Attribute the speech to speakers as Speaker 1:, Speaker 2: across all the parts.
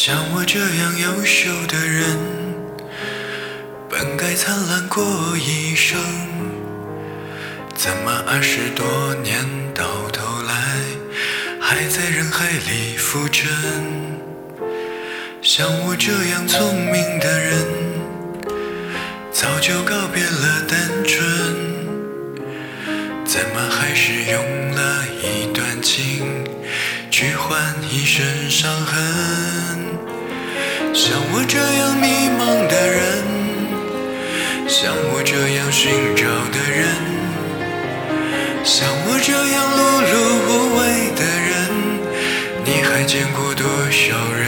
Speaker 1: 像我这样优秀的人，本该灿烂过一生，怎么二十多年到头来，还在人海里浮沉？像我这样聪明的人，早就告别了单纯，怎么还是用了一段情？去换一身伤痕，像我这样迷茫的人，像我这样寻找的人，像我这样碌碌无为的人，你还见过多少人？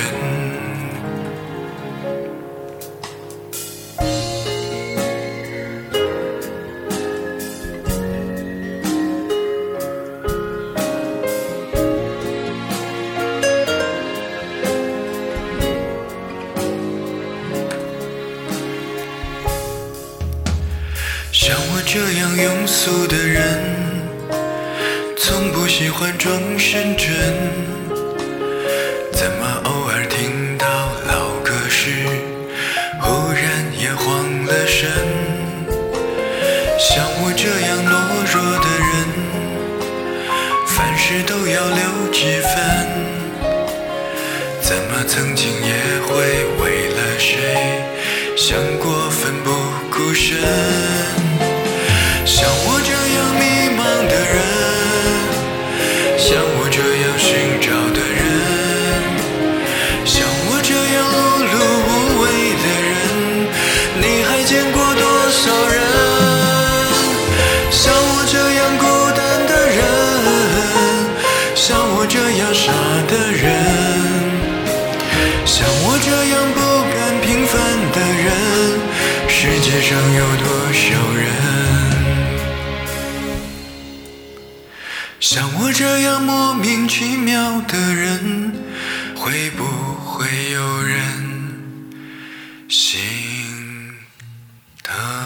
Speaker 1: 像我这样庸俗的人，从不喜欢装深沉。怎么偶尔听到老歌时，忽然也慌了神？像我这样懦弱的人，凡事都要留几分。怎么曾经也会为了谁想过奋不顾身？见过多少人？像我这样孤单的人，像我这样傻的人，像我这样不甘平凡的人，世界上有多少人？像我这样莫名其妙的人，会不会有人心 time.